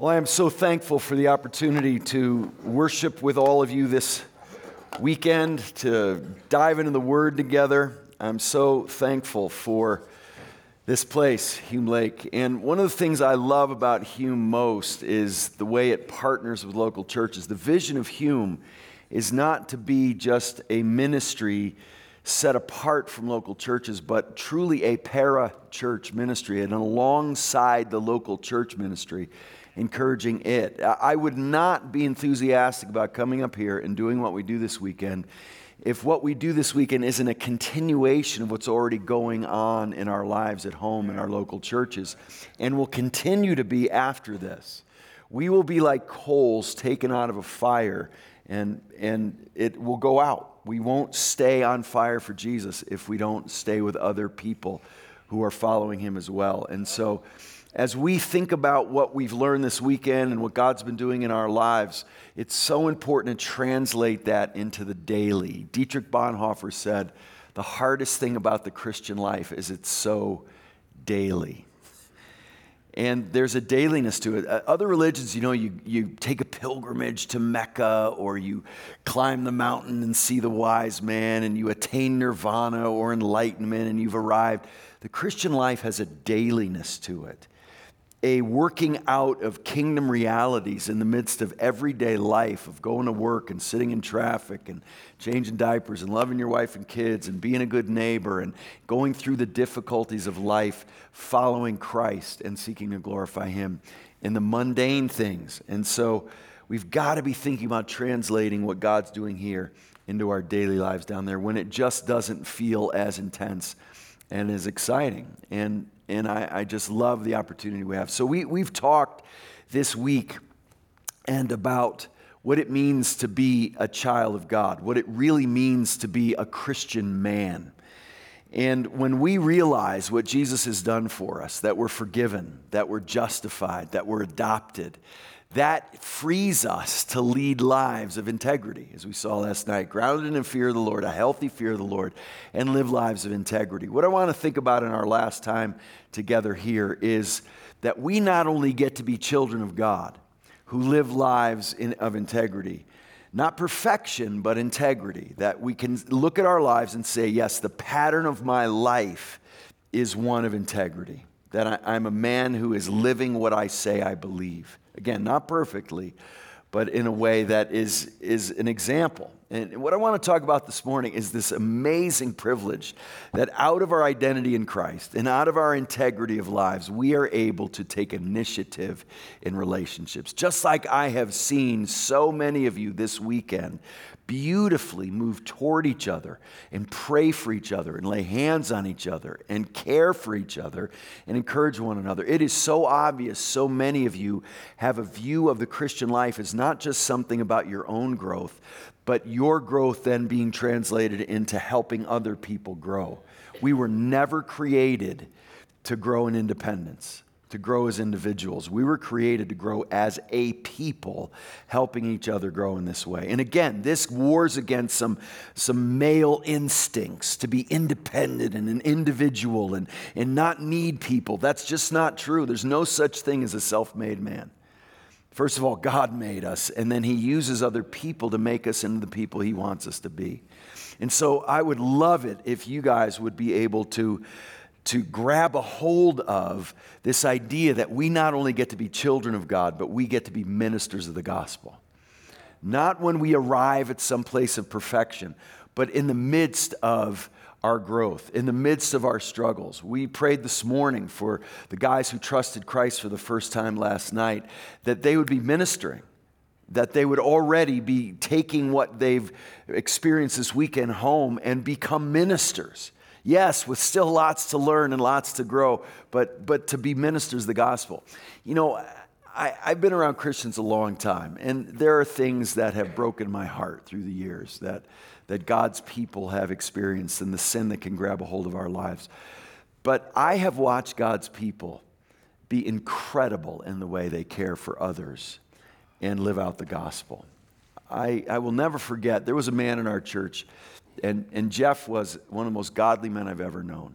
Well, I am so thankful for the opportunity to worship with all of you this weekend, to dive into the Word together. I'm so thankful for this place, Hume Lake. And one of the things I love about Hume most is the way it partners with local churches. The vision of Hume is not to be just a ministry set apart from local churches, but truly a para church ministry and alongside the local church ministry encouraging it. I would not be enthusiastic about coming up here and doing what we do this weekend if what we do this weekend isn't a continuation of what's already going on in our lives at home in our local churches and will continue to be after this. We will be like coals taken out of a fire and, and it will go out. We won't stay on fire for Jesus if we don't stay with other people who are following him as well. And so, as we think about what we've learned this weekend and what God's been doing in our lives, it's so important to translate that into the daily. Dietrich Bonhoeffer said, The hardest thing about the Christian life is it's so daily. And there's a dailiness to it. Uh, other religions, you know, you, you take a pilgrimage to Mecca or you climb the mountain and see the wise man and you attain nirvana or enlightenment and you've arrived. The Christian life has a dailiness to it a working out of kingdom realities in the midst of everyday life of going to work and sitting in traffic and changing diapers and loving your wife and kids and being a good neighbor and going through the difficulties of life following Christ and seeking to glorify him in the mundane things. And so we've got to be thinking about translating what God's doing here into our daily lives down there when it just doesn't feel as intense and as exciting. And and I, I just love the opportunity we have. So we, we've talked this week and about what it means to be a child of God, what it really means to be a Christian man. And when we realize what Jesus has done for us, that we're forgiven, that we're justified, that we're adopted, that frees us to lead lives of integrity, as we saw last night, grounded in fear of the Lord, a healthy fear of the Lord, and live lives of integrity. What I want to think about in our last time together here is that we not only get to be children of God who live lives in, of integrity, not perfection, but integrity, that we can look at our lives and say, yes, the pattern of my life is one of integrity, that I, I'm a man who is living what I say I believe. Again, not perfectly, but in a way that is, is an example. And what I want to talk about this morning is this amazing privilege that out of our identity in Christ and out of our integrity of lives, we are able to take initiative in relationships. Just like I have seen so many of you this weekend beautifully move toward each other and pray for each other and lay hands on each other and care for each other and encourage one another. It is so obvious so many of you have a view of the Christian life as not just something about your own growth, but your growth then being translated into helping other people grow. We were never created to grow in independence to grow as individuals. We were created to grow as a people, helping each other grow in this way. And again, this wars against some, some male instincts to be independent and an individual and, and not need people. That's just not true. There's no such thing as a self made man. First of all, God made us, and then He uses other people to make us into the people He wants us to be. And so I would love it if you guys would be able to to grab a hold of this idea that we not only get to be children of God, but we get to be ministers of the gospel. Not when we arrive at some place of perfection, but in the midst of our growth, in the midst of our struggles. We prayed this morning for the guys who trusted Christ for the first time last night that they would be ministering, that they would already be taking what they've experienced this weekend home and become ministers Yes, with still lots to learn and lots to grow, but, but to be ministers of the gospel. You know, I, have been around Christians a long time, and there are things that have broken my heart through the years that, that God's people have experienced and the sin that can grab a hold of our lives. But I have watched God's people be incredible in the way they care for others and live out the gospel. I, I will never forget, there was a man in our church and, and Jeff was one of the most godly men I've ever known.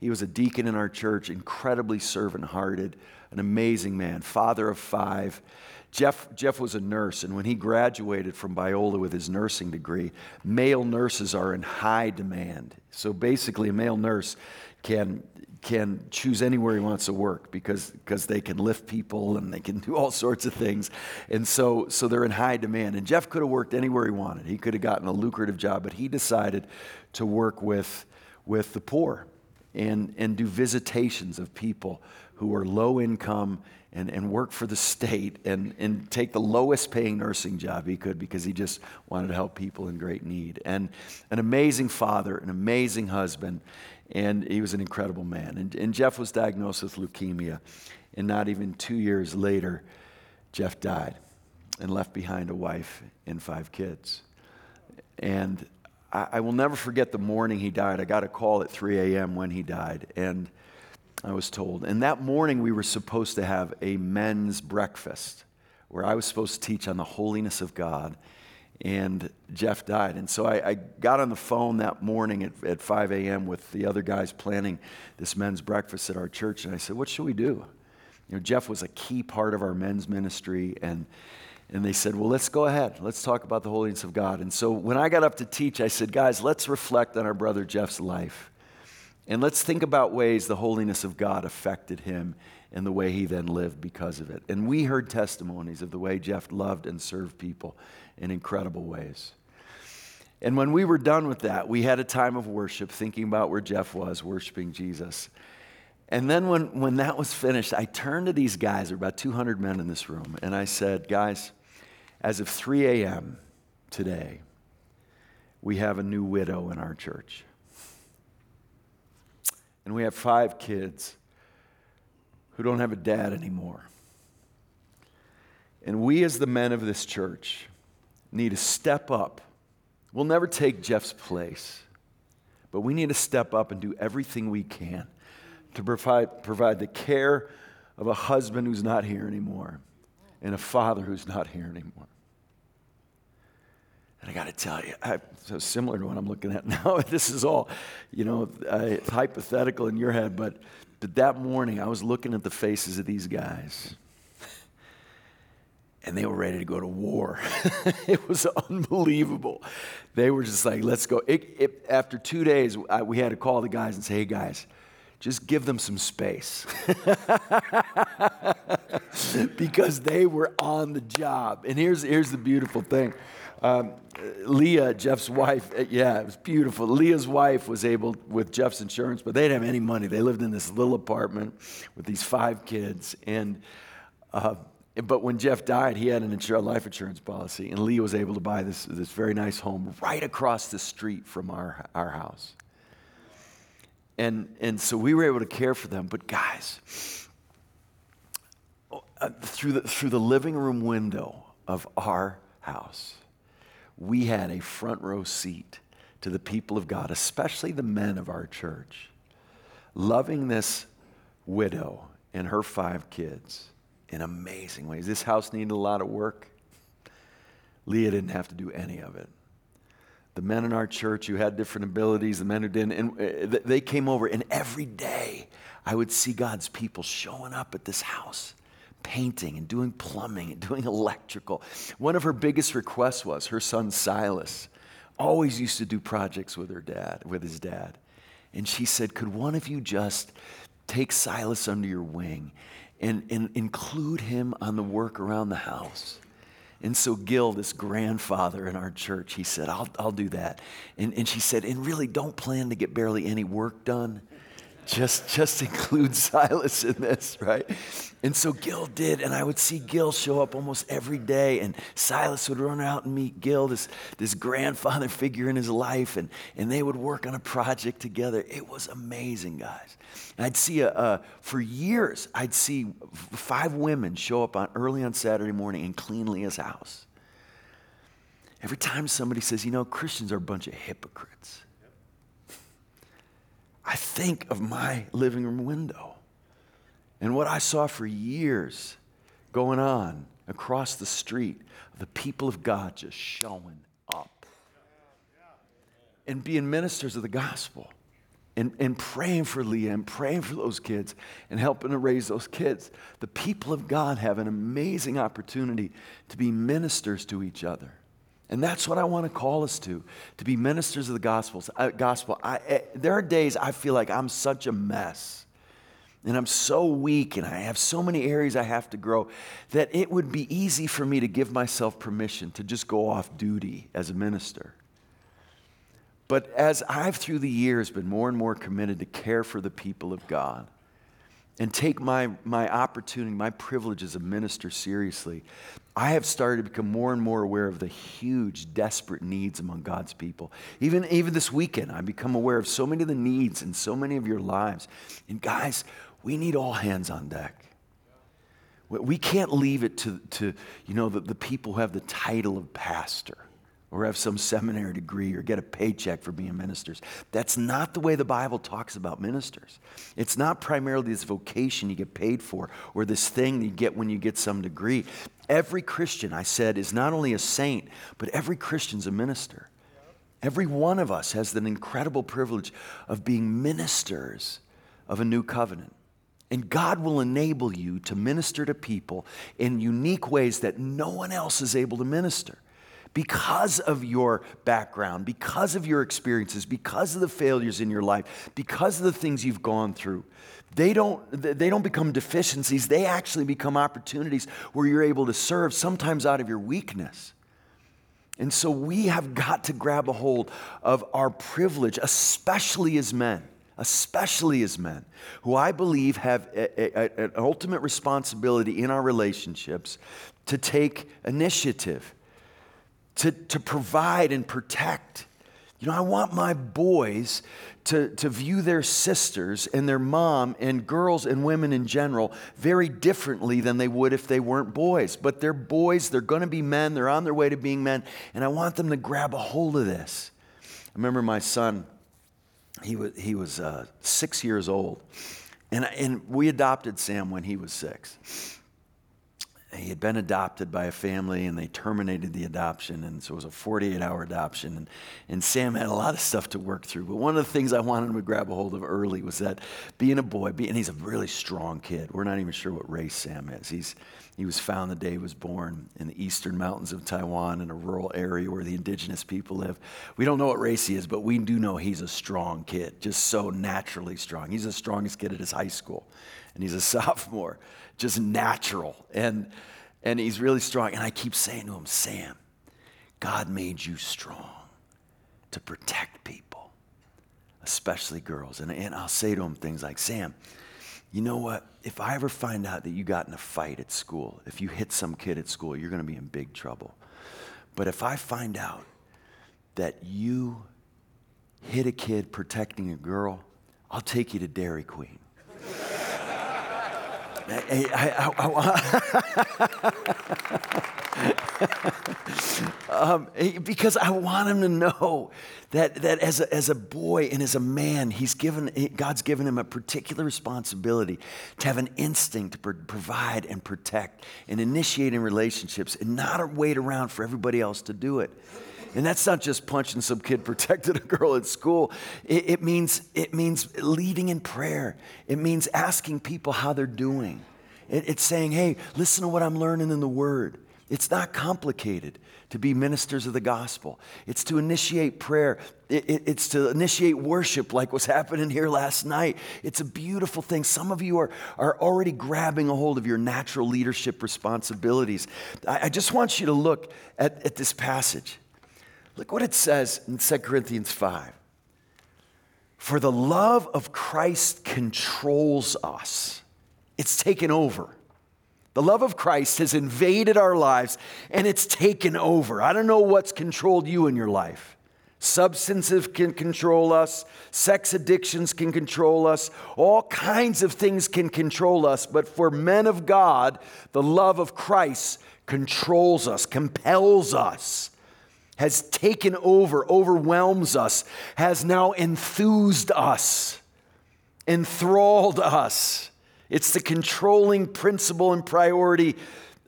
He was a deacon in our church, incredibly servant hearted, an amazing man, father of five. Jeff, Jeff was a nurse, and when he graduated from Biola with his nursing degree, male nurses are in high demand. So basically, a male nurse can, can choose anywhere he wants to work because, because they can lift people and they can do all sorts of things. And so, so they're in high demand. And Jeff could have worked anywhere he wanted. He could have gotten a lucrative job, but he decided to work with, with the poor and, and do visitations of people who are low income and, and work for the state and, and take the lowest paying nursing job he could because he just wanted to help people in great need. And an amazing father, an amazing husband, and he was an incredible man. And, and Jeff was diagnosed with leukemia, and not even two years later, Jeff died and left behind a wife and five kids. And I, I will never forget the morning he died. I got a call at 3 a.m. when he died, and I was told. And that morning, we were supposed to have a men's breakfast where I was supposed to teach on the holiness of God. And Jeff died. And so I, I got on the phone that morning at, at 5 a.m. with the other guys planning this men's breakfast at our church. And I said, What should we do? You know, Jeff was a key part of our men's ministry. And and they said, Well, let's go ahead. Let's talk about the holiness of God. And so when I got up to teach, I said, Guys, let's reflect on our brother Jeff's life. And let's think about ways the holiness of God affected him and the way he then lived because of it. And we heard testimonies of the way Jeff loved and served people in incredible ways. And when we were done with that, we had a time of worship, thinking about where Jeff was, worshiping Jesus. And then when, when that was finished, I turned to these guys, there were about 200 men in this room, and I said, Guys, as of 3 a.m. today, we have a new widow in our church. And we have five kids who don't have a dad anymore. And we, as the men of this church, need to step up. We'll never take Jeff's place, but we need to step up and do everything we can to provide, provide the care of a husband who's not here anymore and a father who's not here anymore. And I got to tell you, I, so similar to what I'm looking at now. this is all, you know, uh, hypothetical in your head, but, but that morning I was looking at the faces of these guys, and they were ready to go to war. it was unbelievable. They were just like, let's go. It, it, after two days, I, we had to call the guys and say, hey, guys, just give them some space. because they were on the job. And here's, here's the beautiful thing. Um, Leah, Jeff's wife, uh, yeah, it was beautiful. Leah's wife was able, with Jeff's insurance, but they didn't have any money. They lived in this little apartment with these five kids. And, uh, but when Jeff died, he had an life insurance policy, and Leah was able to buy this, this very nice home right across the street from our, our house. And, and so we were able to care for them. But guys, uh, through, the, through the living room window of our house, we had a front row seat to the people of God, especially the men of our church, loving this widow and her five kids in amazing ways. This house needed a lot of work. Leah didn't have to do any of it the men in our church who had different abilities, the men who didn't, and uh, they came over, and every day I would see God's people showing up at this house, painting and doing plumbing and doing electrical. One of her biggest requests was her son Silas always used to do projects with her dad, with his dad. And she said, Could one of you just take Silas under your wing and, and include him on the work around the house? And so Gil, this grandfather in our church, he said, I'll, I'll do that. And, and she said, and really don't plan to get barely any work done. Just, just include Silas in this, right? And so Gil did, and I would see Gil show up almost every day, and Silas would run out and meet Gil, this, this grandfather figure in his life, and, and they would work on a project together. It was amazing, guys. I'd see, a, a, for years, I'd see five women show up on, early on Saturday morning and clean Leah's house. Every time somebody says, you know, Christians are a bunch of hypocrites, I think of my living room window and what I saw for years going on across the street the people of God just showing up and being ministers of the gospel and, and praying for Leah and praying for those kids and helping to raise those kids. The people of God have an amazing opportunity to be ministers to each other. And that's what I want to call us to, to be ministers of the gospels, uh, gospel. I, uh, there are days I feel like I'm such a mess and I'm so weak and I have so many areas I have to grow that it would be easy for me to give myself permission to just go off duty as a minister. But as I've through the years been more and more committed to care for the people of God, and take my, my opportunity, my privilege as a minister seriously, I have started to become more and more aware of the huge, desperate needs among God's people. Even, even this weekend, I've become aware of so many of the needs in so many of your lives. And guys, we need all hands on deck. We can't leave it to, to you know, the, the people who have the title of pastor or have some seminary degree or get a paycheck for being ministers. That's not the way the Bible talks about ministers. It's not primarily this vocation you get paid for or this thing you get when you get some degree. Every Christian, I said, is not only a saint, but every Christian's a minister. Every one of us has the incredible privilege of being ministers of a new covenant. And God will enable you to minister to people in unique ways that no one else is able to minister because of your background, because of your experiences, because of the failures in your life, because of the things you've gone through. They don't, they don't become deficiencies, they actually become opportunities where you're able to serve, sometimes out of your weakness. And so we have got to grab a hold of our privilege, especially as men, especially as men, who I believe have an ultimate responsibility in our relationships to take initiative to, to provide and protect. You know, I want my boys to, to view their sisters and their mom and girls and women in general very differently than they would if they weren't boys. But they're boys, they're going to be men, they're on their way to being men, and I want them to grab a hold of this. I remember my son, he was, he was uh, six years old, and, and we adopted Sam when he was six he had been adopted by a family and they terminated the adoption and so it was a 48 hour adoption and, and sam had a lot of stuff to work through but one of the things i wanted him to grab a hold of early was that being a boy and he's a really strong kid we're not even sure what race sam is he's, he was found the day he was born in the eastern mountains of taiwan in a rural area where the indigenous people live we don't know what race he is but we do know he's a strong kid just so naturally strong he's the strongest kid at his high school and he's a sophomore just natural. And, and he's really strong. And I keep saying to him, Sam, God made you strong to protect people, especially girls. And, and I'll say to him things like, Sam, you know what? If I ever find out that you got in a fight at school, if you hit some kid at school, you're going to be in big trouble. But if I find out that you hit a kid protecting a girl, I'll take you to Dairy Queen. I, I, I, um, because I want him to know that, that as, a, as a boy and as a man, he's given, God's given him a particular responsibility to have an instinct to provide and protect and initiate in relationships and not wait around for everybody else to do it. And that's not just punching some kid protected a girl at school. It, it, means, it means leading in prayer. It means asking people how they're doing. It, it's saying, hey, listen to what I'm learning in the Word. It's not complicated to be ministers of the gospel. It's to initiate prayer. It, it, it's to initiate worship like was happening here last night. It's a beautiful thing. Some of you are, are already grabbing a hold of your natural leadership responsibilities. I, I just want you to look at, at this passage. Look what it says in 2 Corinthians 5. For the love of Christ controls us, it's taken over. The love of Christ has invaded our lives and it's taken over. I don't know what's controlled you in your life. Substances can control us, sex addictions can control us, all kinds of things can control us. But for men of God, the love of Christ controls us, compels us has taken over, overwhelms us, has now enthused us, enthralled us. It's the controlling principle and priority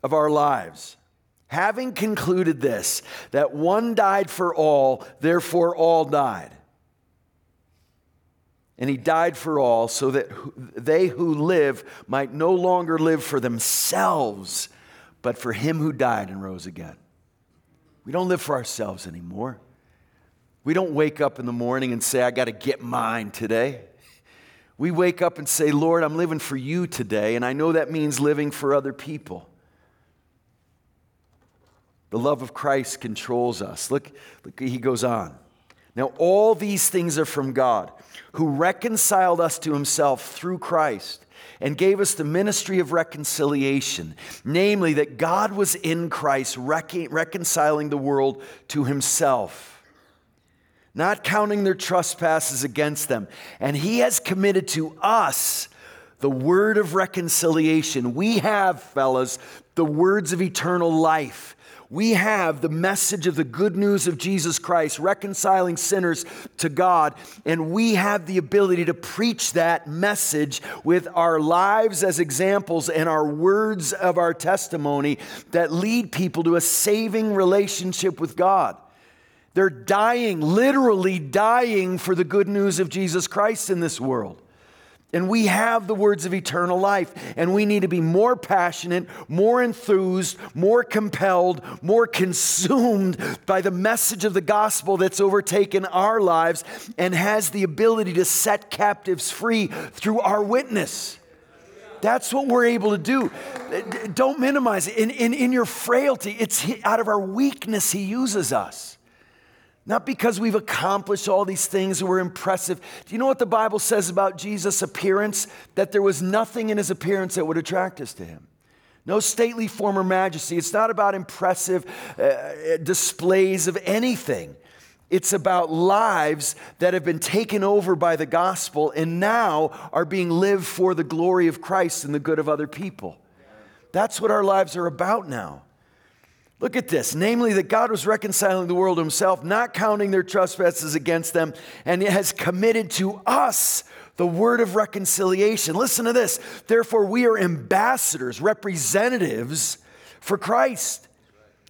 of our lives. Having concluded this, that one died for all, therefore all died. and he died for all so that they who live might no longer live for themselves, but for him who died and rose again. We don't live for ourselves anymore. We don't wake up in the morning and say, I got to get mine today. We wake up and say, Lord, I'm living for you today, and I know that means living for other people. The love of Christ controls us. Look, look he goes on. Now, all these things are from God, who reconciled us to himself through Christ and gave us the ministry of reconciliation, namely, that God was in Christ reconciling the world to himself, not counting their trespasses against them. And he has committed to us the word of reconciliation. We have, fellas, the words of eternal life we have the message of the good news of Jesus Christ, reconciling sinners to God, and we have the ability to preach that message with our lives as examples and our words of our testimony that lead people to a saving relationship with God. They're dying, literally dying for the good news of Jesus Christ in this world. And we have the words of eternal life. And we need to be more passionate, more enthused, more compelled, more consumed by the message of the gospel that's overtaken our lives and has the ability to set captives free through our witness. That's what we're able to do. Don't minimize it. In, in, in your frailty, it's out of our weakness, He uses us. Not because we've accomplished all these things and we're impressive. Do you know what the Bible says about Jesus' appearance? That there was nothing in his appearance that would attract us to him. No stately form or majesty. It's not about impressive uh, displays of anything. It's about lives that have been taken over by the gospel and now are being lived for the glory of Christ and the good of other people. That's what our lives are about now. Look at this namely, that God was reconciling the world to himself, not counting their trespasses against them, and has committed to us the word of reconciliation. Listen to this. Therefore, we are ambassadors, representatives for Christ,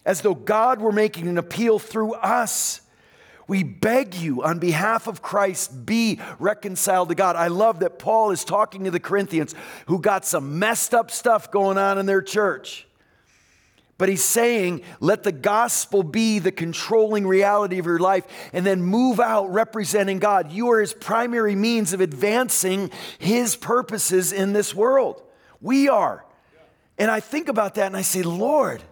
as though God were making an appeal through us. We beg you on behalf of Christ, be reconciled to God. I love that Paul is talking to the Corinthians who got some messed up stuff going on in their church. But he's saying, let the gospel be the controlling reality of your life and then move out representing God. You are his primary means of advancing his purposes in this world. We are. And I think about that and I say, Lord,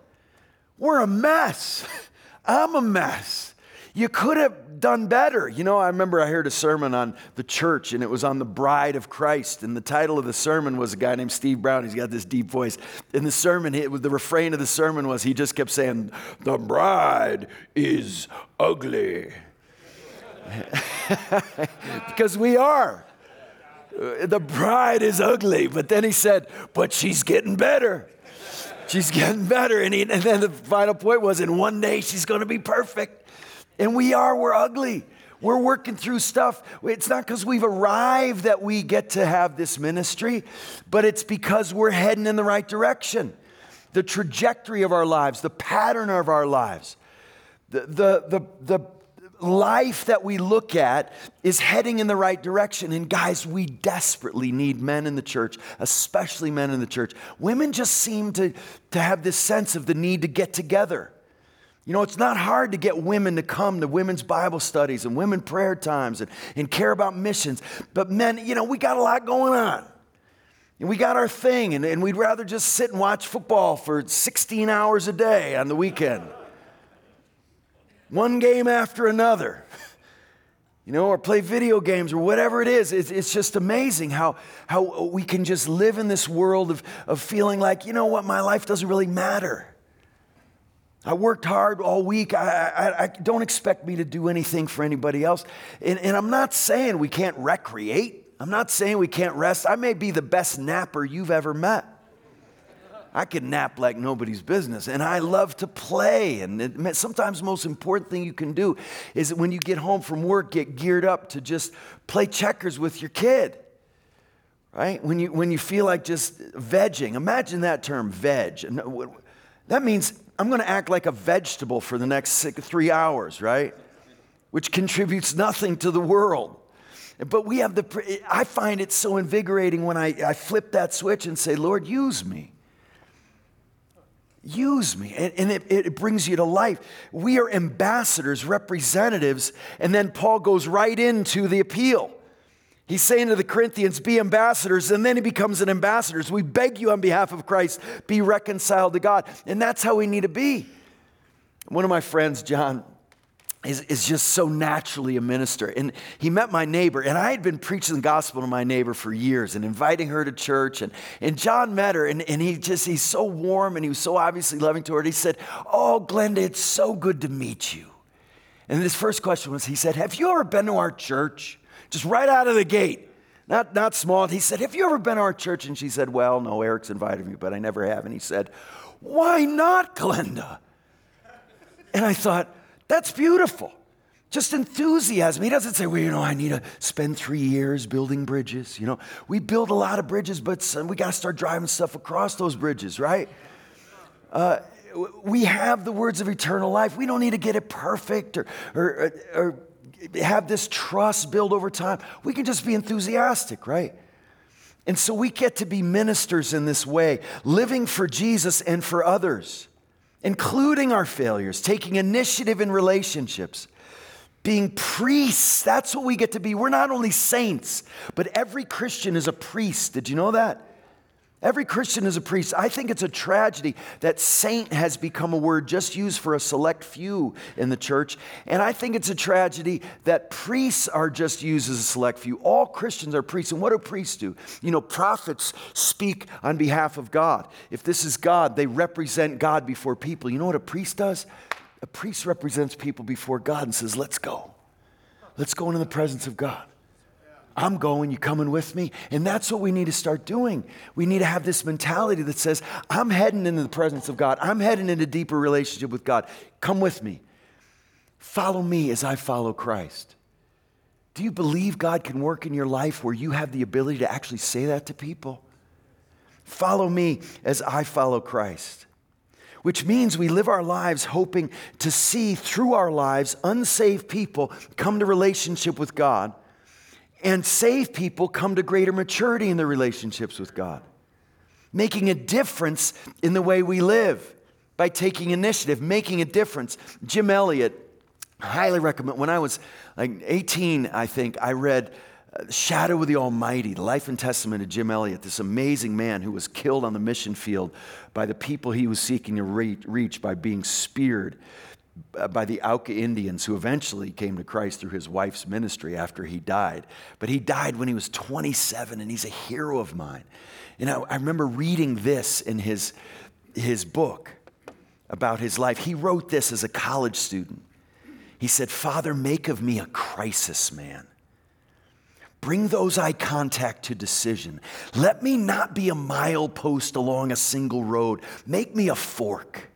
we're a mess. I'm a mess. You could have done better. You know, I remember I heard a sermon on the church, and it was on the bride of Christ. And the title of the sermon was a guy named Steve Brown. He's got this deep voice. And the sermon, it, the refrain of the sermon was he just kept saying, The bride is ugly. because we are. The bride is ugly. But then he said, But she's getting better. She's getting better. And, he, and then the final point was, In one day, she's going to be perfect. And we are, we're ugly. We're working through stuff. It's not because we've arrived that we get to have this ministry, but it's because we're heading in the right direction. The trajectory of our lives, the pattern of our lives, the, the, the, the life that we look at is heading in the right direction. And guys, we desperately need men in the church, especially men in the church. Women just seem to, to have this sense of the need to get together. You know, it's not hard to get women to come to women's Bible studies and women prayer times and, and care about missions. But men, you know, we got a lot going on. And we got our thing, and, and we'd rather just sit and watch football for 16 hours a day on the weekend. One game after another. You know, or play video games or whatever it is. It's, it's just amazing how, how we can just live in this world of, of feeling like, you know what, my life doesn't really matter. I worked hard all week. I, I, I, don't expect me to do anything for anybody else. And, and I'm not saying we can't recreate. I'm not saying we can't rest. I may be the best napper you've ever met. I can nap like nobody's business. And I love to play. And it, sometimes the most important thing you can do is that when you get home from work, get geared up to just play checkers with your kid. Right? When you, when you feel like just vegging, imagine that term, veg. Uh, that means I'm going to act like a vegetable for the next six, three hours, right? Which contributes nothing to the world. But we have the, I find it so invigorating when I, I flip that switch and say, Lord, use me. Use me. And, and it, it brings you to life. We are ambassadors, representatives. And then Paul goes right into the appeal. He's saying to the Corinthians, be ambassadors, and then he becomes an ambassador. So we beg you on behalf of Christ, be reconciled to God. And that's how we need to be. One of my friends, John, is, is just so naturally a minister. And he met my neighbor, and I had been preaching the gospel to my neighbor for years and inviting her to church. And, and John met her, and, and he just, he's so warm and he was so obviously loving toward her. He said, Oh, Glenda, it's so good to meet you. And his first question was, he said, Have you ever been to our church? Just right out of the gate. Not, not small. He said, Have you ever been to our church? And she said, Well, no, Eric's invited me, but I never have. And he said, Why not, Glenda? And I thought, that's beautiful. Just enthusiasm. He doesn't say, well, you know, I need to spend three years building bridges. You know, we build a lot of bridges, but we got to start driving stuff across those bridges, right? Uh, we have the words of eternal life. We don't need to get it perfect or, or, or have this trust build over time. We can just be enthusiastic, right? And so we get to be ministers in this way, living for Jesus and for others including our failures, taking initiative in relationships, being priests. That's what we get to be. We're not only saints, but every Christian is a priest. Did you know that? Every Christian is a priest. I think it's a tragedy that saint has become a word just used for a select few in the church. And I think it's a tragedy that priests are just used as a select few. All Christians are priests. And what do priests do? You know, prophets speak on behalf of God. If this is God, they represent God before people. You know what a priest does? A priest represents people before God and says, Let's go. Let's go into the presence of God. I'm going, you coming with me? And that's what we need to start doing. We need to have this mentality that says, I'm heading into the presence of God. I'm heading into deeper relationship with God. Come with me. Follow me as I follow Christ. Do you believe God can work in your life where you have the ability to actually say that to people? Follow me as I follow Christ. Which means we live our lives hoping to see through our lives unsaved people come to relationship with God and saved people come to greater maturity in their relationships with God, making a difference in the way we live by taking initiative, making a difference. Jim Elliot, highly recommend. When I was like 18, I think, I read uh, Shadow of the Almighty, life and testament of Jim Elliot, this amazing man who was killed on the mission field by the people he was seeking to reach by being speared Uh, by the Auca Indians, who eventually came to Christ through his wife's ministry after he died. But he died when he was 27, and he's a hero of mine. And I, I remember reading this in his, his book about his life. He wrote this as a college student. He said, Father, make of me a crisis man. Bring those I contact to decision. Let me not be a milepost along a single road. Make me a fork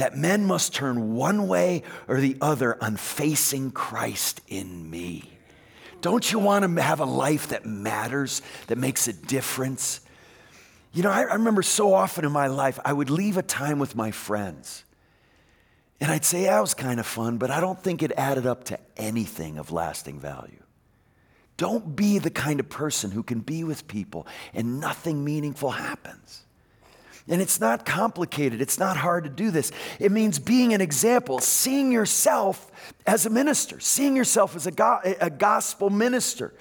that men must turn one way or the other on facing Christ in me. Don't you want to have a life that matters, that makes a difference? You know, I, I, remember so often in my life, I would leave a time with my friends. And I'd say, yeah, it was kind of fun, but I don't think it added up to anything of lasting value. Don't be the kind of person who can be with people and nothing meaningful happens. And it's not complicated, it's not hard to do this. It means being an example, seeing yourself as a minister, seeing yourself as a, go- a gospel minister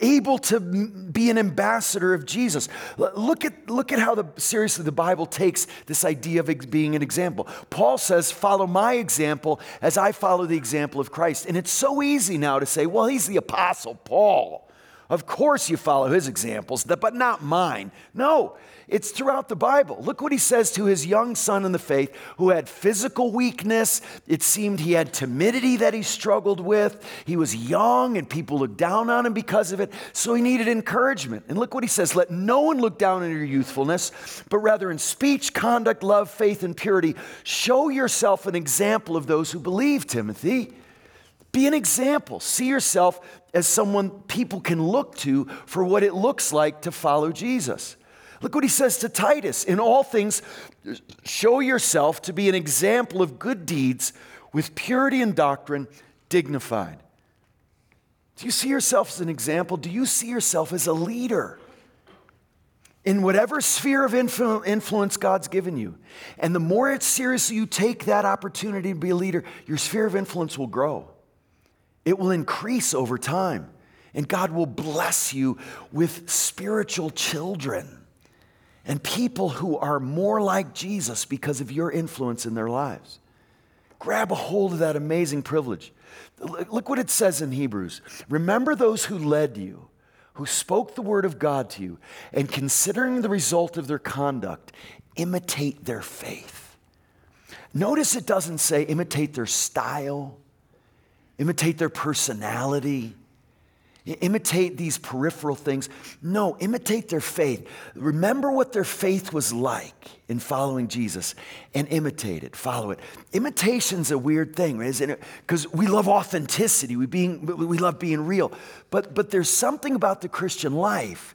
able to be an ambassador of Jesus. Look at, look at how the, seriously the Bible takes this idea of being an example. Paul says, Follow my example as I follow the example of Christ. And it's so easy now to say, Well, he's the Apostle Paul. Of course you follow his examples, but not mine. No, it's throughout the Bible. Look what he says to his young son in the faith who had physical weakness. It seemed he had timidity that he struggled with. He was young and people looked down on him because of it. So he needed encouragement. And look what he says let no one look down on your youthfulness, but rather in speech, conduct, love, faith, and purity, show yourself an example of those who believe, Timothy. Be an example. See yourself as someone people can look to for what it looks like to follow Jesus. Look what he says to Titus In all things, show yourself to be an example of good deeds with purity and doctrine, dignified. Do you see yourself as an example? Do you see yourself as a leader? in whatever sphere of influence God's given you. And the more seriously you take that opportunity to be a leader, your sphere of influence will grow. It will increase over time. And God will bless you with spiritual children and people who are more like Jesus because of your influence in their lives. Grab a hold of that amazing privilege. Look what it says in Hebrews. Remember those who led you who spoke the word of God to you, and considering the result of their conduct, imitate their faith. Notice it doesn't say imitate their style, imitate their personality, imitate these peripheral things. No, imitate their faith. Remember what their faith was like in following Jesus and imitate it, follow it. Imitation's a weird thing, isn't it? Because we love authenticity, we, being, we love being real. But, but there's something about the Christian life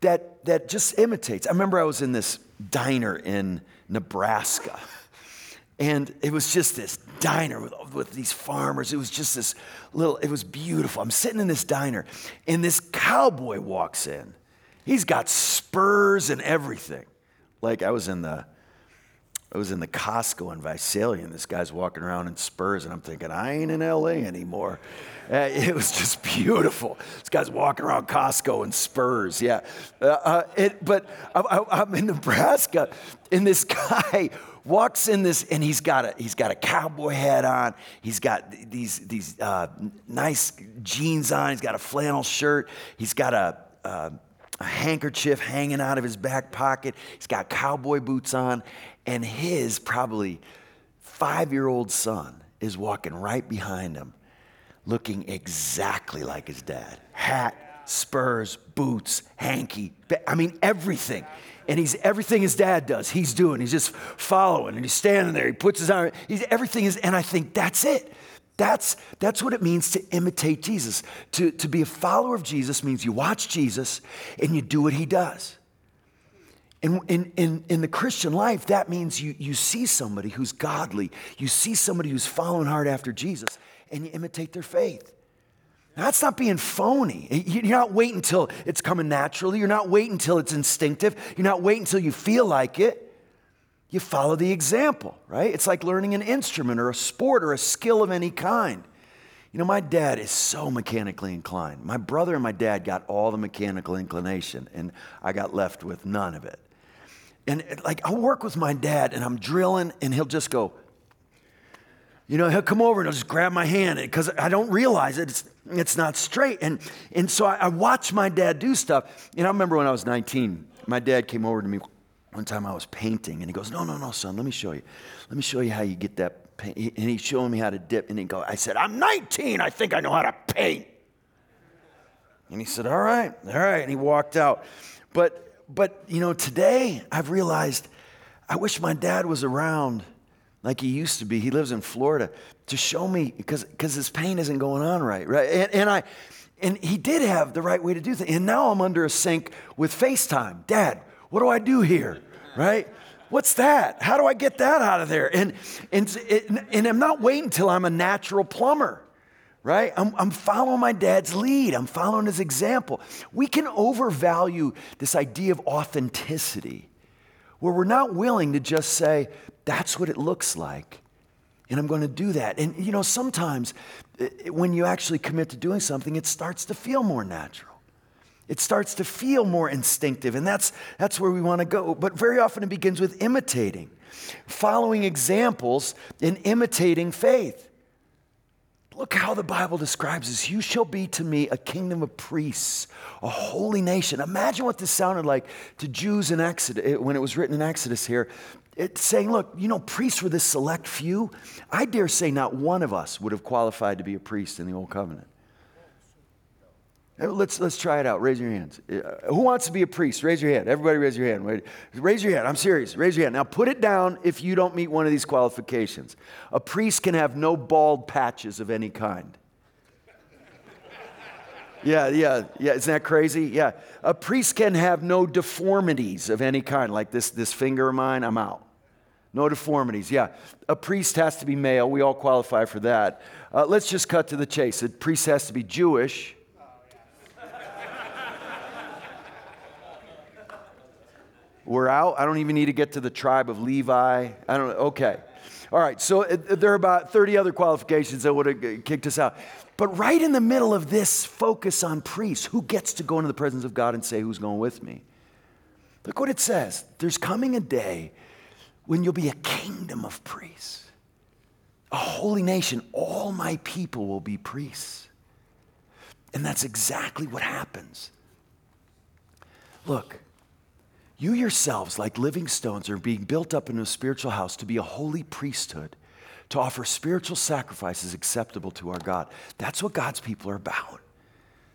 that, that just imitates. I remember I was in this diner in Nebraska. And it was just this diner with, with these farmers. It was just this little, it was beautiful. I'm sitting in this diner, and this cowboy walks in. He's got spurs and everything. Like I was in the, I was in the Costco in Visalia, and this guy's walking around in spurs, and I'm thinking, I ain't in LA anymore. Uh, it was just beautiful. This guy's walking around Costco in spurs, yeah. Uh, uh, it, but I, I'm in Nebraska, and this guy walks in this, and he's got a he's got a cowboy hat on. He's got these these uh, nice jeans on. He's got a flannel shirt. He's got a, a a handkerchief hanging out of his back pocket. He's got cowboy boots on, and his probably five year old son is walking right behind him, looking exactly like his dad. Hat, spurs, boots, hanky. I mean, everything and he's everything his dad does, he's doing. He's just following and he's standing there. He puts his arm, he's everything is, and I think that's it. That's, that's what it means to imitate Jesus. To, to be a follower of Jesus means you watch Jesus and you do what he does. In, in, in, in the Christian life, that means you, you see somebody who's godly, you see somebody who's following hard after Jesus, and you imitate their faith. That's not being phony. You're not waiting until it's coming naturally. You're not waiting until it's instinctive. You're not waiting until you feel like it. You follow the example, right? It's like learning an instrument or a sport or a skill of any kind. You know, my dad is so mechanically inclined. My brother and my dad got all the mechanical inclination, and I got left with none of it. And like, I'll work with my dad, and I'm drilling, and he'll just go, you know, he'll come over and he'll just grab my hand because I don't realize it. It's, it's not straight. And, and so I, I watch my dad do stuff. And I remember when I was 19, my dad came over to me one time I was painting and he goes, No, no, no, son, let me show you. Let me show you how you get that paint. And he's showing me how to dip. And he go, I said, I'm 19. I think I know how to paint. And he said, All right, all right. And he walked out. But, but you know, today I've realized I wish my dad was around like he used to be. He lives in Florida to show me because his pain isn't going on right, right? And, and I and he did have the right way to do things. And now I'm under a sink with FaceTime. Dad, what do I do here? Right? What's that? How do I get that out of there? And and and I'm not waiting until I'm a natural plumber. Right? I'm, I'm following my dad's lead. I'm following his example. We can overvalue this idea of authenticity where we're not willing to just say, that's what it looks like. And I'm going to do that. And you know, sometimes eh, when you actually commit to doing something, it starts to feel more natural. It starts to feel more instinctive, and that's, that's where we want to go. But very often it begins with imitating, following examples and imitating faith. Look how the Bible describes this. You shall be to me a kingdom of priests, a holy nation. Imagine what this sounded like to Jews in Exodus, eh, when it was written in Exodus here. It's saying, look, you know, priests were this select few. I dare say not one of us would have qualified to be a priest in the Old Covenant. Let's, let's try it out. Raise your hands. Uh, who wants to be a priest? Raise your hand. Everybody raise your hand. Raise your hand. I'm serious. Raise your hand. Now put it down if you don't meet one of these qualifications. A priest can have no bald patches of any kind. Yeah, yeah, yeah. Isn't that crazy? Yeah. A priest can have no deformities of any kind, like this, this finger of mine, I'm out. No deformities, yeah. A priest has to be male. We all qualify for that. Uh, let's just cut to the chase. A priest has to be Jewish. We're out. I don't even need to get to the tribe of Levi. I don't know. Okay. All right, so uh, there are about 30 other qualifications that would have kicked us out. But right in the middle of this focus on priests, who gets to go into the presence of God and say, Who's going with me? Look what it says. There's coming a day when you'll be a kingdom of priests, a holy nation. All my people will be priests. And that's exactly what happens. Look, you yourselves, like living stones, are being built up into a spiritual house to be a holy priesthood, to offer spiritual sacrifices acceptable to our God. That's what God's people are about.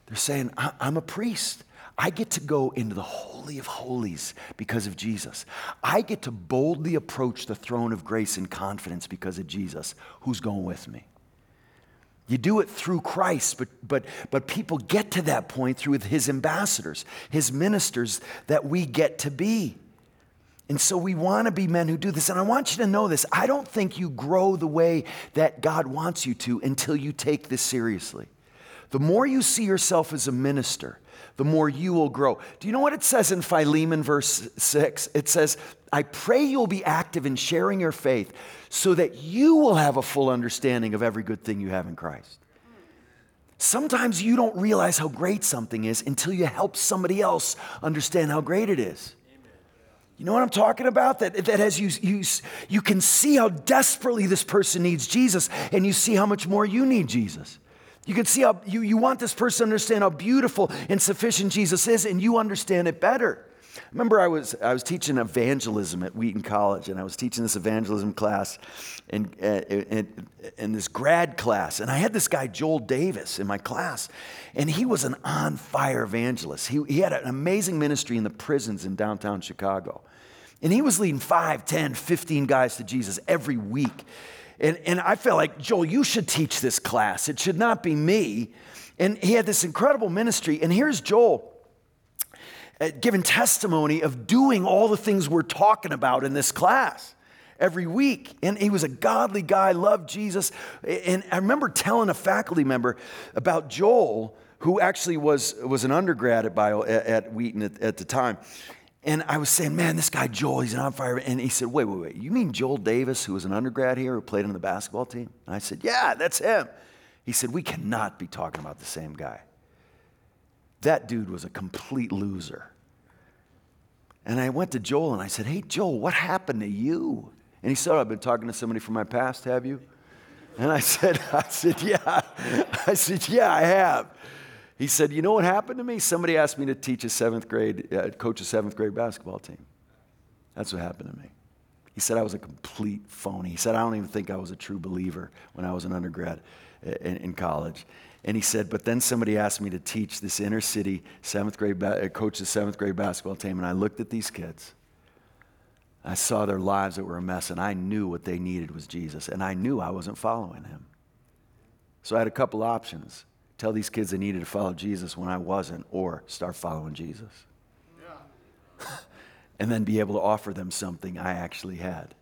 They're saying, I'm a priest. I get to go into the Holy of Holies because of Jesus. I get to boldly approach the throne of grace in confidence because of Jesus. Who's going with me? You do it through Christ, but, but, but people get to that point through his ambassadors, his ministers that we get to be. And so we want to be men who do this. And I want you to know this I don't think you grow the way that God wants you to until you take this seriously. The more you see yourself as a minister, the more you will grow. Do you know what it says in Philemon, verse 6? It says, I pray you'll be active in sharing your faith so that you will have a full understanding of every good thing you have in Christ. Sometimes you don't realize how great something is until you help somebody else understand how great it is. You know what I'm talking about? That, that as you, you, you can see how desperately this person needs Jesus, and you see how much more you need Jesus. You can see how you, you want this person to understand how beautiful and sufficient Jesus is, and you understand it better. Remember, I was, I was teaching evangelism at Wheaton College, and I was teaching this evangelism class in, uh, in, in, this grad class. And I had this guy, Joel Davis, in my class, and he was an on fire evangelist. He, he had an amazing ministry in the prisons in downtown Chicago. And he was leading 5, 10, 15 guys to Jesus every week. And, and I felt like, Joel, you should teach this class. It should not be me. And he had this incredible ministry. And here's Joel uh, giving testimony of doing all the things we're talking about in this class every week. And he was a godly guy, loved Jesus. And I remember telling a faculty member about Joel, who actually was, was an undergrad at, Bio, at Wheaton at, at the time. And I was saying, man, this guy Joel, he's an on fire. And he said, wait, wait, wait. You mean Joel Davis, who was an undergrad here, who played on the basketball team? And I said, yeah, that's him. He said, we cannot be talking about the same guy. That dude was a complete loser. And I went to Joel and I said, Hey, Joel, what happened to you? And he said, I've been talking to somebody from my past, have you? And I said, I said, yeah. I said, yeah, I have. He said, you know what happened to me? Somebody asked me to teach a seventh grade, uh, coach a seventh grade basketball team. That's what happened to me. He said I was a complete phony. He said, I don't even think I was a true believer when I was an undergrad in, in college. And he said, but then somebody asked me to teach this inner city seventh grade, ba- uh, coach the seventh grade basketball team. And I looked at these kids. I saw their lives that were a mess, and I knew what they needed was Jesus. And I knew I wasn't following him. So I had a couple options tell these kids they needed to follow Jesus when I wasn't, or start following Jesus. Yeah. and then be able to offer them something I actually had.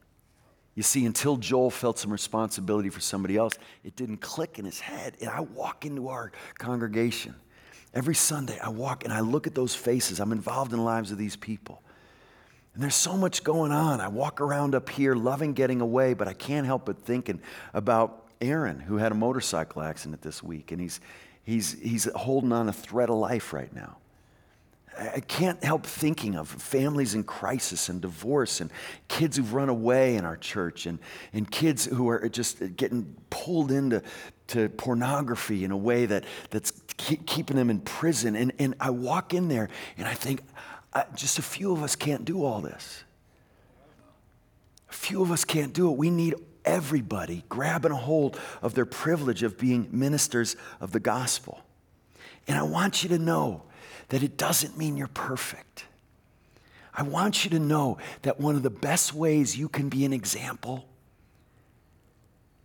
You see, until Joel felt some responsibility for somebody else, it didn't click in his head. And I walk into our congregation every Sunday, I walk and I look at those faces. I'm involved in the lives of these people. And there's so much going on. I walk around up here loving getting away, but I can't help but thinking about Aaron, who had a motorcycle accident this week, and he's, he's, he's holding on a thread of life right now. I can't help thinking of families in crisis and divorce and kids who've run away in our church and, and kids who are just getting pulled into to pornography in a way that, that's keeping them in prison. And, and I walk in there and I think, uh, just a few of us can't do all this. A few of us can't do it. We need everybody grabbing a hold of their privilege of being ministers of the gospel. And I want you to know that it doesn't mean you're perfect. I want you to know that one of the best ways you can be an example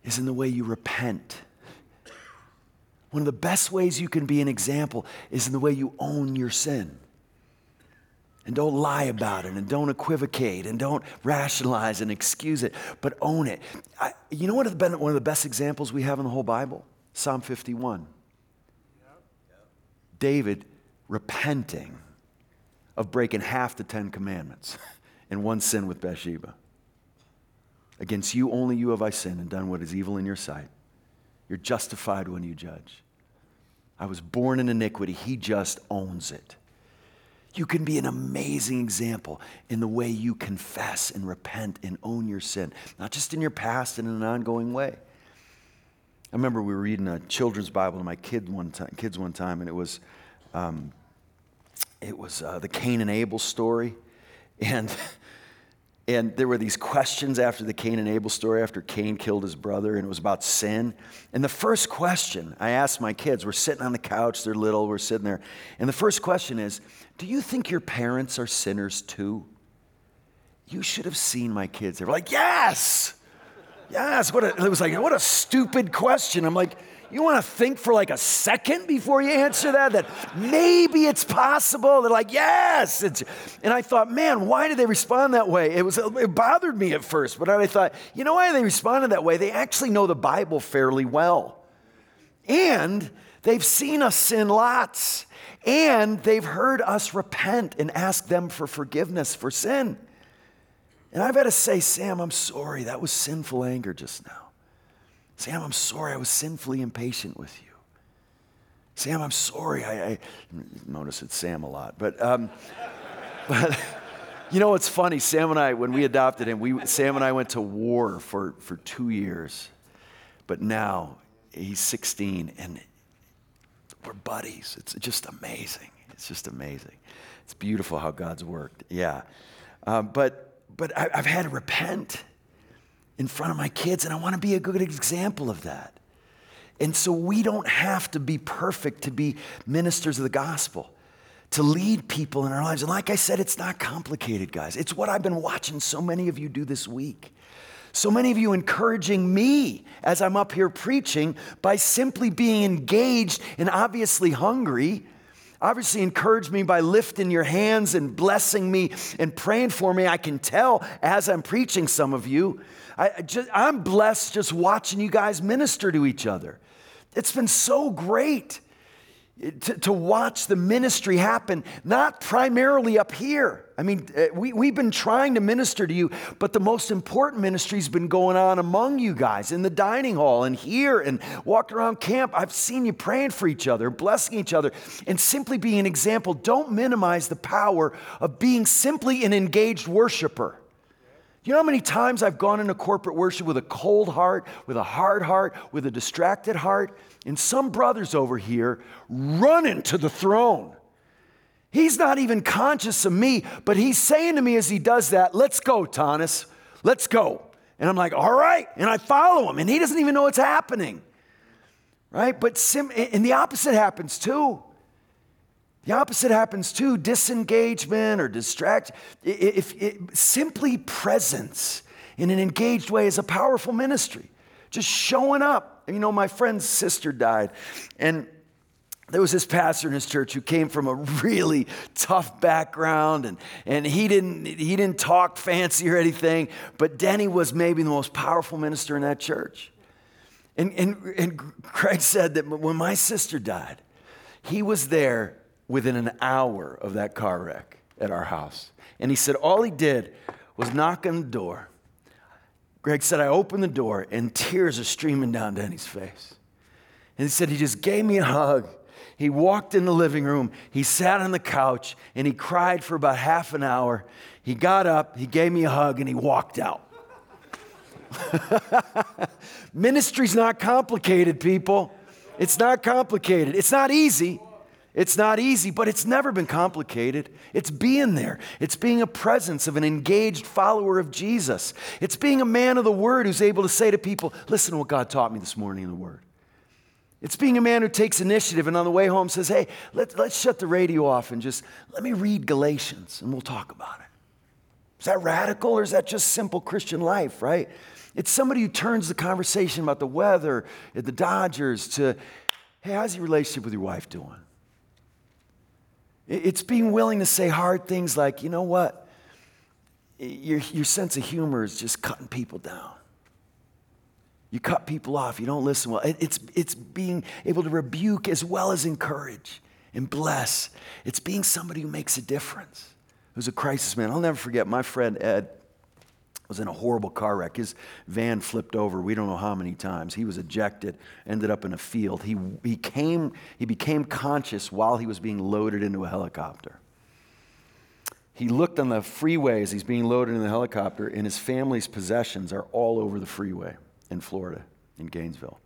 is in the way you repent. One of the best ways you can be an example is in the way you own your sin. And don't lie about it and don't equivocate and don't rationalize and excuse it, but own it. I, you know what has been one of the best examples we have in the whole Bible? Psalm 51. David repenting of breaking half the Ten Commandments and one sin with Bathsheba. Against you only you have I sinned and done what is evil in your sight. You're justified when you judge. I was born in iniquity. He just owns it. You can be an amazing example in the way you confess and repent and own your sin, not just in your past and in an ongoing way. I remember we were reading a children's Bible to my kid one time, kids one time, and it was, um, it was uh, the Cain and Abel story, and and there were these questions after the Cain and Abel story, after Cain killed his brother, and it was about sin. And the first question I asked my kids, we're sitting on the couch, they're little, we're sitting there, and the first question is, "Do you think your parents are sinners too?" You should have seen my kids. They were like, "Yes." Yes, what a, it was like, what a stupid question. I'm like, you want to think for like a second before you answer that? That maybe it's possible. They're like, yes. It's, and I thought, man, why did they respond that way? It was it bothered me at first, but I thought, you know why they responded that way? They actually know the Bible fairly well, and they've seen us sin lots, and they've heard us repent and ask them for forgiveness for sin. And I've had to say, Sam, I'm sorry. That was sinful anger just now. Sam, I'm sorry. I was sinfully impatient with you. Sam, I'm sorry. I, I notice it's Sam a lot, but, um, but you know what's funny? Sam and I, when we adopted him, we, Sam and I went to war for, for two years. But now he's 16 and we're buddies. It's just amazing. It's just amazing. It's beautiful how God's worked. Yeah. Um, but but I, have had to repent in front of my kids, and I want to be a good example of that. And so we don't have to be perfect to be ministers of the gospel, to lead people in our lives. And like I said, it's not complicated, guys. It's what I've been watching so many of you do this week. So many of you encouraging me as I'm up here preaching by simply being engaged and obviously hungry obviously encouraged me by lifting your hands and blessing me and praying for me. I can tell as I'm preaching, some of you. I just, I'm blessed just watching you guys minister to each other. It's been so great to, to watch the ministry happen, not primarily up here. I mean, uh, we, we've been trying to minister to you, but the most important ministry's been going on among you guys in the dining hall and here and walking around camp. I've seen you praying for each other, blessing each other, and simply being an example. Don't minimize the power of being simply an engaged worshiper. You know how many times I've gone into corporate worship with a cold heart, with a hard heart, with a distracted heart? And some brothers over here running to the throne. He's not even conscious of me, but he's saying to me as he does that, Let's go, Thomas, let's go. And I'm like, All right. And I follow him, and he doesn't even know what's happening. Right? But sim- and the opposite happens too. The opposite happens too disengagement or distract. If, if, simply presence in an engaged way is a powerful ministry. Just showing up. You know, my friend's sister died, and there was this pastor in his church who came from a really tough background and, and he, didn't, he didn't talk fancy or anything, but Denny was maybe the most powerful minister in that church. And, and, and Craig said that when my sister died, he was there within an hour of that car wreck at our house. And he said all he did was knock on the door. Greg said, I opened the door and tears are streaming down Denny's face. And he said, he just gave me a hug. He walked in the living room. He sat on the couch and he cried for about half an hour. He got up, he gave me a hug, and he walked out. Ministry's not complicated, people. It's not complicated. It's not easy. It's not easy, but it's never been complicated. It's being there. It's being a presence of an engaged follower of Jesus. It's being a man of the word who's able to say to people, listen to what God taught me this morning in the word. It's being a man who takes initiative and on the way home says, hey, let, let's shut the radio off and just let me read Galatians and we'll talk about it. Is that radical or is that just simple Christian life, right? It's somebody who turns the conversation about the weather at the Dodgers to, hey, how's your relationship with your wife doing? It's being willing to say hard things like, you know what? Your, your sense of humor is just cutting people down. You cut people off, you don't listen well. It's, it's being able to rebuke as well as encourage and bless. It's being somebody who makes a difference, who's a crisis man. I'll never forget my friend Ed was in a horrible car wreck. His van flipped over, we don't know how many times. He was ejected, ended up in a field. He, he, came, he became conscious while he was being loaded into a helicopter. He looked on the freeway as he's being loaded in the helicopter, and his family's possessions are all over the freeway in Florida, in Gainesville.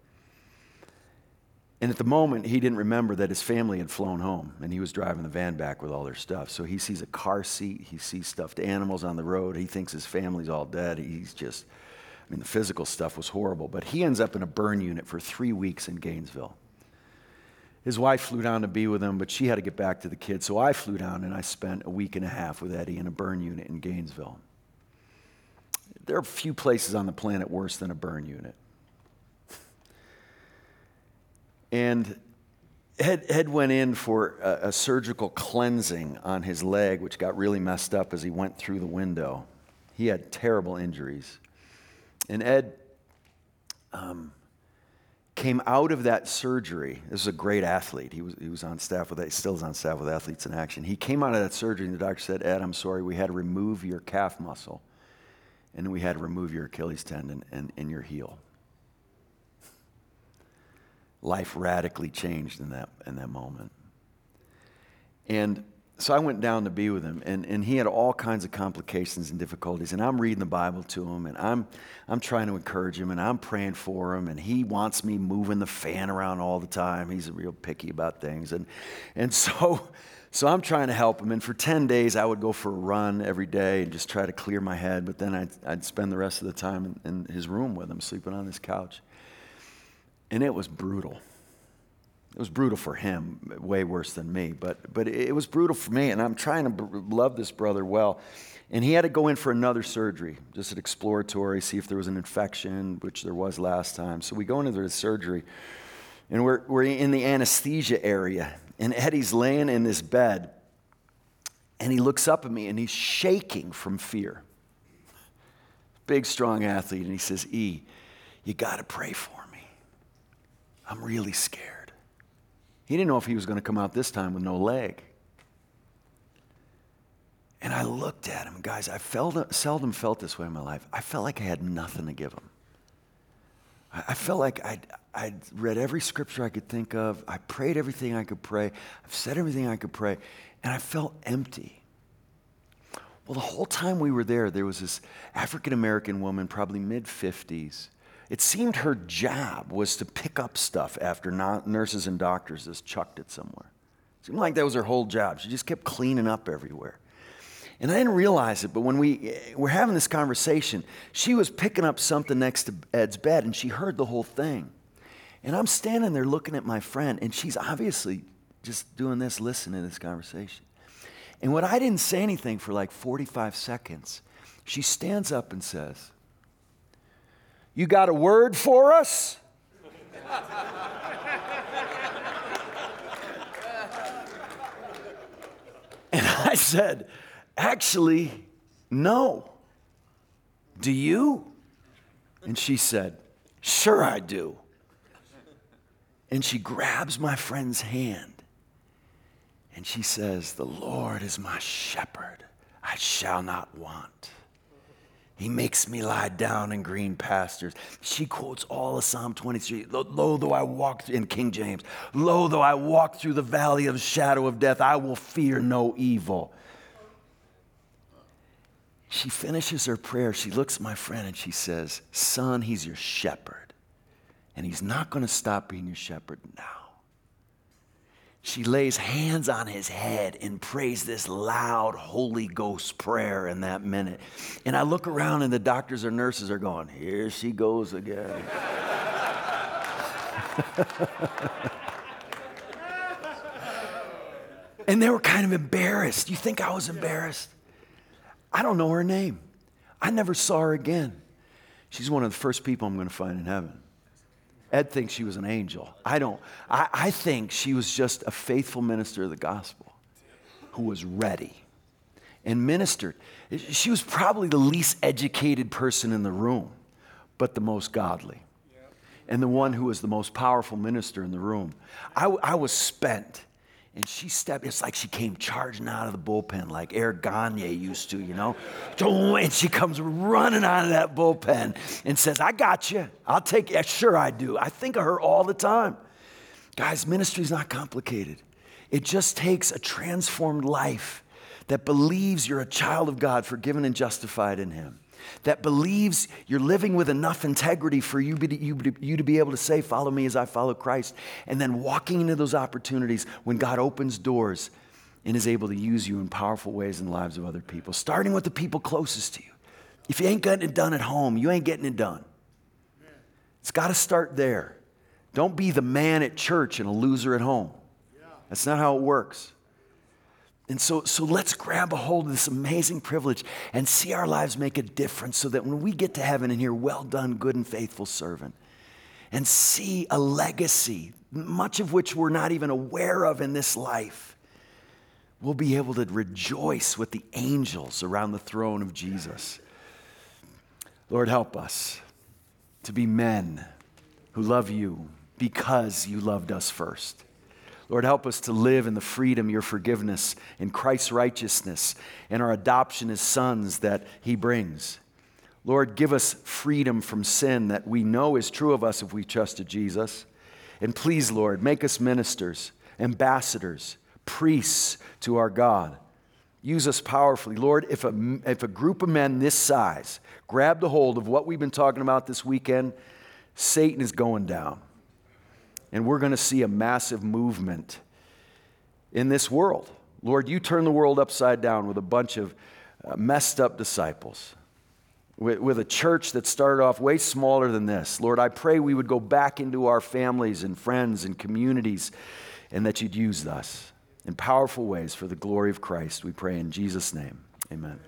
And at the moment, he didn't remember that his family had flown home and he was driving the van back with all their stuff. So he sees a car seat, he sees stuffed animals on the road, he thinks his family's all dead. He's just, I mean, the physical stuff was horrible, but he ends up in a burn unit for three weeks in Gainesville. His wife flew down to be with him, but she had to get back to the kids. So I flew down and I spent a week and a half with Eddie in a burn unit in Gainesville. There are few places on the planet worse than a burn unit. And Ed, Ed went in for a, a, surgical cleansing on his leg, which got really messed up as he went through the window. He had terrible injuries. And Ed um, came out of that surgery. This is a great athlete. He was, he was on staff with, he still is on staff with Athletes in Action. He came out of that surgery, and the doctor said, Ed, I'm sorry, we had to remove your calf muscle, and we had to remove your Achilles tendon and, and your heel life radically changed in that, in that moment. And so I went down to be with him, and, and he had all kinds of complications and difficulties. And I'm reading the Bible to him, and I'm, I'm trying to encourage him, and I'm praying for him, and he wants me moving the fan around all the time. He's real picky about things. And, and so, so I'm trying to help him. And for 10 days, I would go for a run every day and just try to clear my head. But then I'd, I'd spend the rest of the time in, in his room with him, sleeping on his couch. And it was brutal. It was brutal for him, way worse than me, but, but it was brutal for me. And I'm trying to love this brother well. And he had to go in for another surgery, just an exploratory, see if there was an infection, which there was last time. So we go into the surgery, and we're, we're in the anesthesia area. And Eddie's laying in this bed, and he looks up at me, and he's shaking from fear. Big, strong athlete. And he says, E, you got to pray for I'm really scared. He didn't know if he was going to come out this time with no leg. And I looked at him, guys. I felt, seldom felt this way in my life. I felt like I had nothing to give him. I, felt like I'd, I'd read every scripture I could think of. I prayed everything I could pray. I've said everything I could pray. And I felt empty. Well, the whole time we were there, there was this African American woman, probably mid 50s, it seemed her job was to pick up stuff after nurses and doctors just chucked it somewhere. It seemed like that was her whole job. She just kept cleaning up everywhere. And I didn't realize it, but when we eh, were having this conversation, she was picking up something next to Ed's bed and she heard the whole thing. And I'm standing there looking at my friend, and she's obviously just doing this, listening to this conversation. And when I didn't say anything for like 45 seconds, she stands up and says, you got a word for us? and I said, Actually, no. Do you? And she said, Sure, I do. And she grabs my friend's hand and she says, The Lord is my shepherd, I shall not want. He makes me lie down in green pastures. She quotes all of Psalm 23. Lo, though I walk in King James, lo, though I walk through the valley of shadow of death, I will fear no evil. She finishes her prayer. She looks at my friend and she says, Son, he's your shepherd. And he's not going to stop being your shepherd now she lays hands on his head and prays this loud Holy Ghost prayer in that minute. And I look around and the doctors or nurses are going, Here she goes again. and they were kind of embarrassed. You think I was embarrassed? I don't know her name. I never saw her again. She's one of the first people I'm going to find in heaven. Ed thinks she was an angel. I don't. I, I think she was just a faithful minister of the gospel. who was ready and ministered. She was probably the least educated person in the room, but the most godly. And the one who was the most powerful minister in the room. I, I was spent. And she stepped, it's like she came charging out of the bullpen like Eric Gagne used to, you know? And she comes running out of that bullpen and says, I got you. I'll take you. Sure, I do. I think of her all the time. Guys, ministry is not complicated. It just takes a transformed life that believes you're a child of God, forgiven and justified in Him, that believes you're living with enough integrity for you, you, you to be able to say, Follow me as I follow Christ, and then walking into those opportunities when God opens doors and is able to use you in powerful ways in the lives of other people, starting with the people closest to you. If you ain't getting it done at home, you ain't getting it done. It's got to start there. Don't be the man at church and a loser at home. That's not how it works. And so, so let's grab a hold of this amazing privilege and see our lives make a difference so that when we get to heaven and hear, well done, good and faithful servant, and see a legacy, much of which we're not even aware of in this life, we'll be able to rejoice with the angels around the throne of Jesus. Lord, help us to be men who love you because you loved us first. Lord, help us to live in the freedom, your forgiveness, in Christ's righteousness, and our adoption as sons that He brings. Lord, give us freedom from sin that we know is true of us if we trusted Jesus. And please, Lord, make us ministers, ambassadors, priests to our God. Use us powerfully. Lord, if a, if a group of men this size grabbed a hold of what we've been talking about this weekend, Satan is going down. And we're going to see a massive movement in this world. Lord, you turn the world upside down with a bunch of uh, messed up disciples, with, with a church that started off way smaller than this. Lord, I pray we would go back into our families and friends and communities and that you'd use us in powerful ways for the glory of Christ. We pray in Jesus' name. Amen.